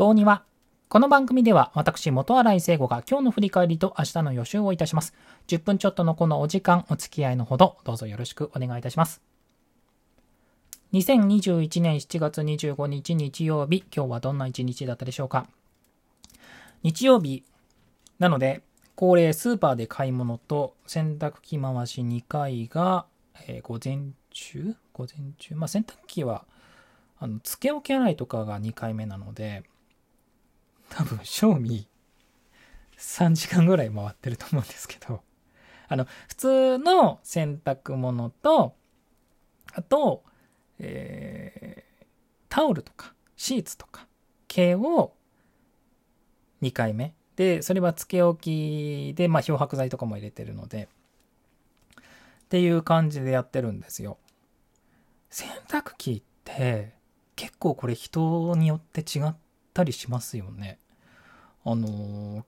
棒には、この番組では私、元新井聖吾が今日の振り返りと明日の予習をいたします。10分ちょっとのこのお時間、お付き合いのほど、どうぞよろしくお願いいたします。2021年7月25日日曜日、今日はどんな一日だったでしょうか。日曜日なので、恒例スーパーで買い物と洗濯機回し2回が、えー、午前中？午前中？まあ洗濯機はあのつけ置き洗いとかが2回目なので多分賞味3時間ぐらい回ってると思うんですけど。あの普通の洗濯物とあと、えー、タオルとかシーツとか系を2回目。で、それはつけ置きで、まあ、漂白剤とかも入れてるので、っていう感じでやってるんですよ。洗濯機って結構これ人によって違ってたりしますよね。あの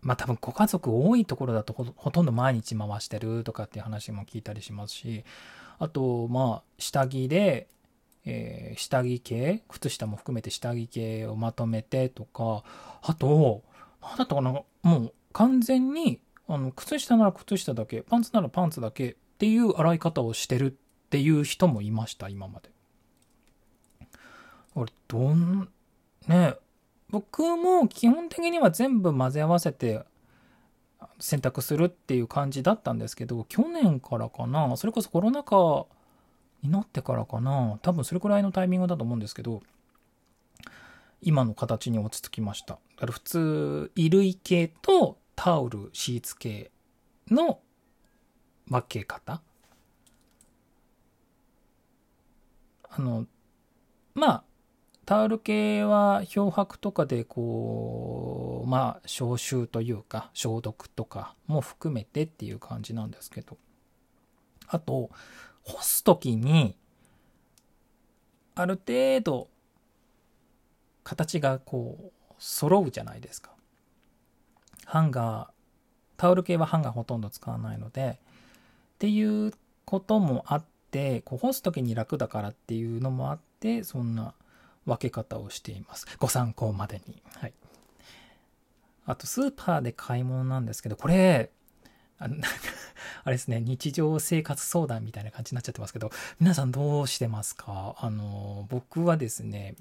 まあ多分ご家族多いところだとほとんど毎日回してるとかっていう話も聞いたりしますしあとまあ下着でえー、下着系、靴下も含めて下着系をまとめてとか、あと、なんだったかな、もう完全に、あの、靴下なら靴下だけ、パンツならパンツだけっていう洗い方をしてるっていう人もいました、今まで。俺、どん、ね、僕も基本的には全部混ぜ合わせて洗濯するっていう感じだったんですけど、去年からかな、それこそコロナ禍になってからかな多分それくらいのタイミングだと思うんですけど今の形に落ち着きました。だから普通衣類系とタオルシーツ系の分け方。あのまあタオル系は漂白とかでこうまあ消臭というか消毒とかも含めてっていう感じなんですけどあと干す時にある程度形がこう揃うじゃないですか。ハンガータオル系はハンガーほとんど使わないのでっていうこともあってこう干す時に楽だからっていうのもあってそんな分け方をしています。ご参考までに。はい。あとスーパーで買い物なんですけどこれあなんかあれですね、日常生活相談みたいな感じになっちゃってますけど、皆さんどうしてますか？あの、僕はですね、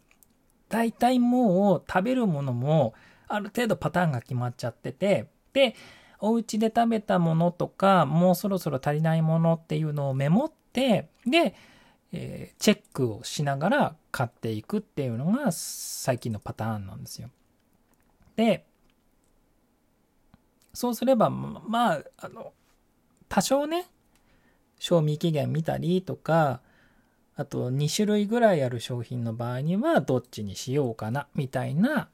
大体もう食べるものもある程度パターンが決まっちゃってて、で、お家で食べたものとか、もうそろそろ足りないものっていうのをメモって、で、えー、チェックをしながら買っていくっていうのが最近のパターンなんですよ。で、そうすれば、まあ、あの、多少ね、賞味期限見たりとか、あと2種類ぐらいある商品の場合にはどっちにしようかな、みたいな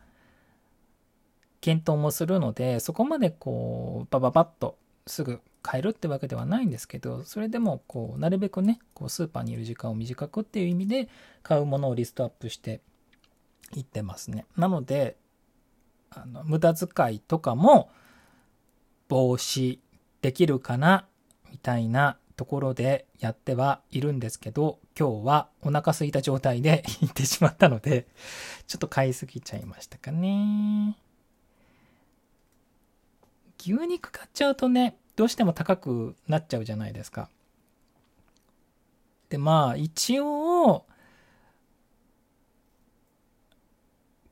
検討もするので、そこまでこう、バババッとすぐ買えるってわけではないんですけど、それでもこう、なるべくね、こうスーパーにいる時間を短くっていう意味で買うものをリストアップしていってますね。なので、あの無駄遣いとかも、防止できるかなみたいなところでやってはいるんですけど、今日はお腹空いた状態で 行ってしまったので、ちょっと買いすぎちゃいましたかね。牛肉買っちゃうとね、どうしても高くなっちゃうじゃないですか。で、まあ、一応、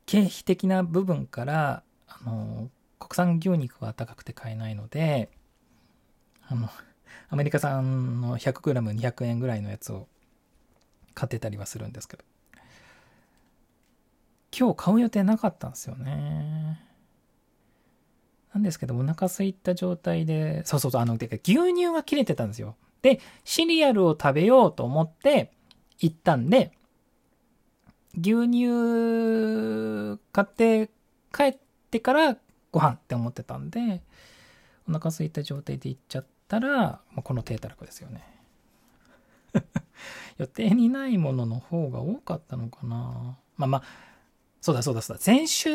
経費的な部分から、あの、国産牛肉は高くて買えないので、あの、アメリカ産の 100g200 円ぐらいのやつを買ってたりはするんですけど、今日買う予定なかったんですよね。なんですけど、お腹空いた状態で、そうそうそう、あの、てか牛乳が切れてたんですよ。で、シリアルを食べようと思って行ったんで、牛乳買って帰ってからご飯って思ってたんで、お腹空いた状態で行っちゃったら、まあ、この低たらくですよね。予定にないものの方が多かったのかな。まあまあ、そうだそうだそうだ。先週、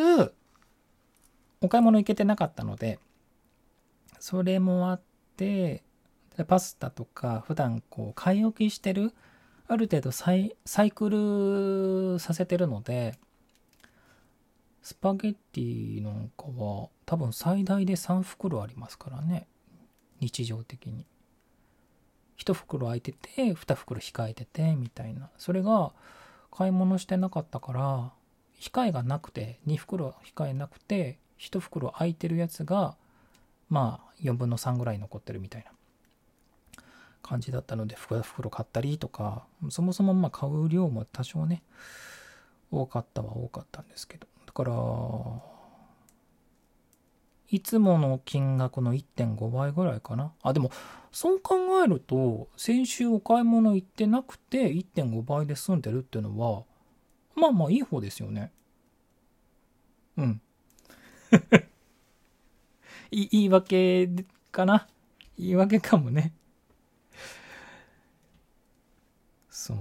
お買い物行けてなかったので、それもあって、パスタとか普段こう買い置きしてるある程度サイサイクルさせてるのでスパゲッティなんかは多分最大で3袋ありますからね。日常的に。1袋空いてて2袋控えててみたいな。それが買い物してなかったから控えがなくて2袋控えなくて1袋空いてるやつがまあ4分の3ぐらい残ってるみたいな感じだったので袋買ったりとかそもそもまあ買う量も多少ね多かったは多かったんですけど。だからいつもの金額の1.5倍ぐらいかな。あでもそう考えると先週お買い物行ってなくて1.5倍で済んでるっていうのはまあまあいい方ですよね。うん。言い訳かな？言い訳かもね。そう。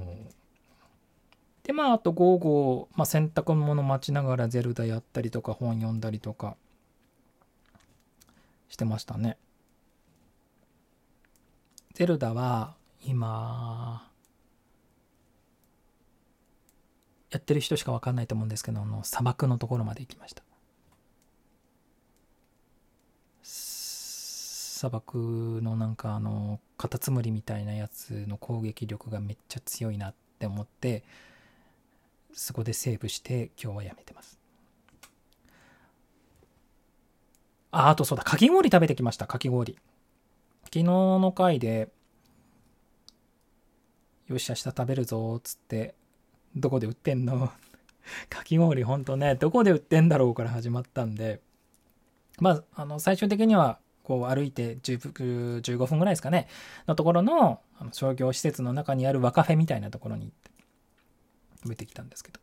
でまああと午後、まあ、洗濯物待ちながらゼルダやったりとか本読んだりとかしてましたね。ゼルダは今やってる人しか分かんないと思うんですけどあの砂漠のところまで行きました砂漠のなんかあのカタツムリみたいなやつの攻撃力がめっちゃ強いなって思ってそこでセーブして今日はやめてます。ああとそうだかき氷食べてきました。かき氷。昨日の回でよし明日食べるぞっつってどこで売ってんの？かき氷ほんとねどこで売ってんだろうから始まったんで。まああの最終的にはこう歩いて15分ぐらいですかね、のところのあの商業施設の中にある和カフェみたいなところに行って食べてきたんですけど。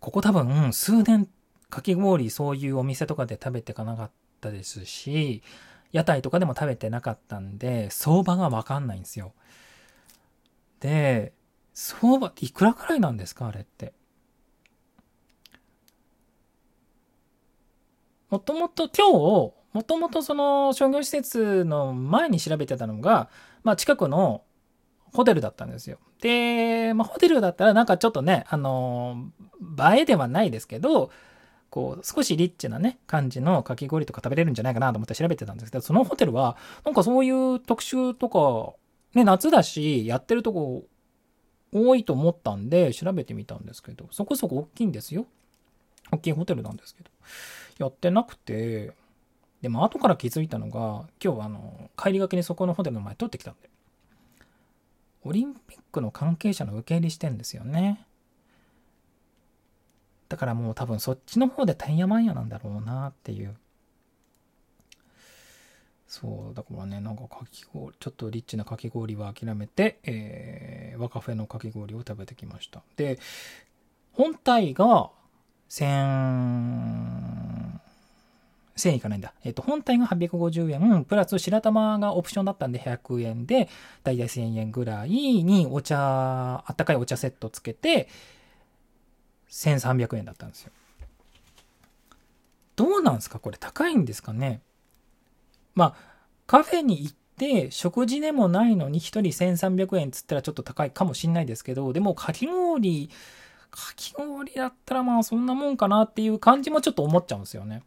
ここ多分数年かき氷そういうお店とかで食べてかなかったですし、屋台とかでも食べてなかったんで、相場がわかんないんですよ。で、相場いくらくらいなんですかあれって。もともと今日、もともとその商業施設の前に調べてたのが、まあ近くのホテルだったんですよ。で、まあホテルだったらなんかちょっとね、あの、映えではないですけど、こう、少しリッチなね、感じのかき氷とか食べれるんじゃないかなと思って調べてたんですけど、そのホテルは、なんかそういう特集とか、ね、夏だし、やってるとこ多いと思ったんで、調べてみたんですけど、そこそこ大きいんですよ。大きいホテルなんですけど。やってなくて、でも後から気づいたのが、今日あの、帰りがけにそこのホテルの前通ってきたんで、オリンピックの関係者の受け入れしてんですよね。だからもう多分そっちの方でてんやまんやなんだろうなっていう。そう、だからね、なんかかき氷、ちょっとリッチなかき氷は諦めて、えー、和カフェのかき氷を食べてきました。で、本体が1000、1000円いかないんだ。えっ、と、本体が850円、プラス白玉がオプションだったんで100円で、だいたい1000円ぐらいにお茶、あったかいお茶セットつけて、1300円だったんですよ。どうなんですか？これ高いんですかね？まあ、カフェに行って、食事でもないのに1人1300円つったらちょっと高いかもしんないですけど、でもかき氷、かき氷だったらまあそんなもんかなっていう感じもちょっと思っちゃうんですよね。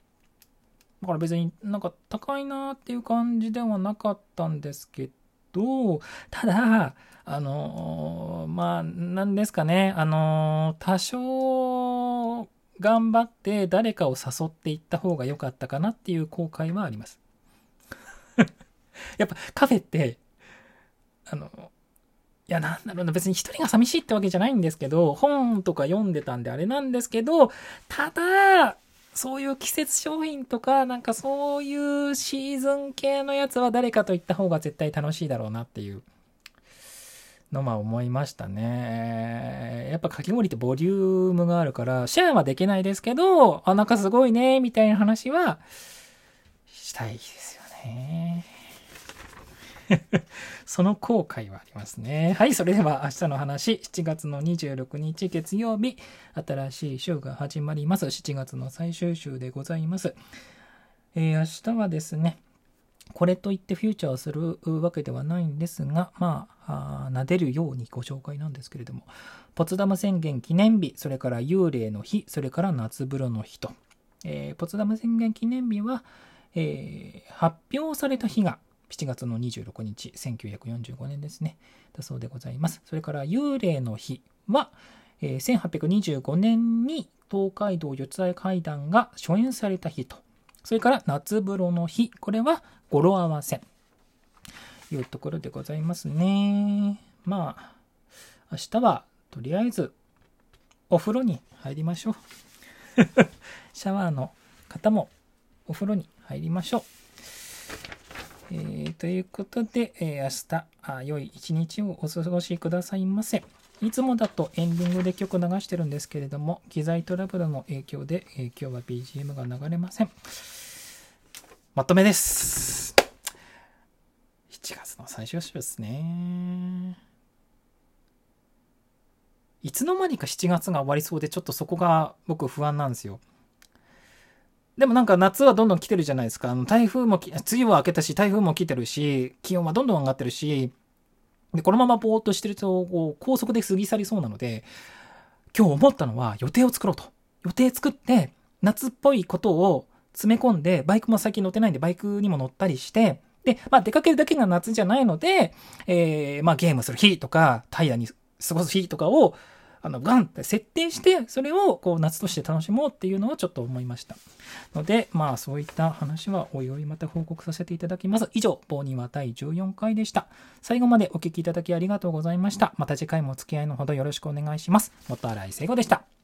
だから別になんか高いなっていう感じではなかったんですけど、ただ、あのー、まあ、なんですかね、あのー、多少頑張って誰かを誘っていった方が良かったかなっていう後悔はあります。やっぱカフェって、あの、いや、なんだろうな、別に一人が寂しいってわけじゃないんですけど、本とか読んでたんであれなんですけど、ただ、そういう季節商品とか、なんかそういうシーズン系のやつは誰かと行った方が絶対楽しいだろうなっていうのは思いましたね。やっぱかき氷ってボリュームがあるから、シェアはできないですけど、あ、なんかすごいね、みたいな話はしたいですよね。その後悔はありますね。はい、それでは明日の話、7月の26日月曜日、新しい週が始まります。7月の最終週でございます。えー、明日はですね、これといってフューチャーをするわけではないんですが、まあ、撫でるようにご紹介なんですけれども、ポツダム宣言記念日、それから幽霊の日、それから夏風呂の日と。えー、ポツダム宣言記念日は、えー、発表された日が7月の26日、1945年ですね。だそうでございます。それから幽霊の日は、え、1825年に東海道四ツ谷階段が初演された日と。それから夏風呂の日。これは語呂合わせ。いうところでございますね。まあ、明日はとりあえずお風呂に入りましょう。シャワーの方もお風呂に入りましょう。えー、ということで、えー、明日あ、良い一日をお過ごしくださいませ。いつもだとエンディングで曲流してるんですけれども、機材トラブルの影響で、えー、今日は BGM が流れません。まとめです。7月の最終週ですね。いつの間にか7月が終わりそうで、ちょっとそこが僕不安なんですよ。でもなんか夏はどんどん来てるじゃないですか。あの台風も、梅雨は明けたし、台風も来てるし、気温はどんどん上がってるし、で、このままぼーっとしてると、こう、高速で過ぎ去りそうなので、今日思ったのは予定を作ろうと。予定作って、夏っぽいことを詰め込んで、バイクも最近乗ってないんで、バイクにも乗ったりして、で、まあ出かけるだけが夏じゃないので、えー、まあゲームする日とか、タイヤに過ごす日とかを、あの、ガンって設定して、それをこう夏として楽しもうっていうのをちょっと思いました。ので、まあそういった話はおいおいまた報告させていただきます。以上、棒には第14回でした。最後までお聴きいただきありがとうございました。また次回もお付き合いのほどよろしくお願いします。元新井聖子でした。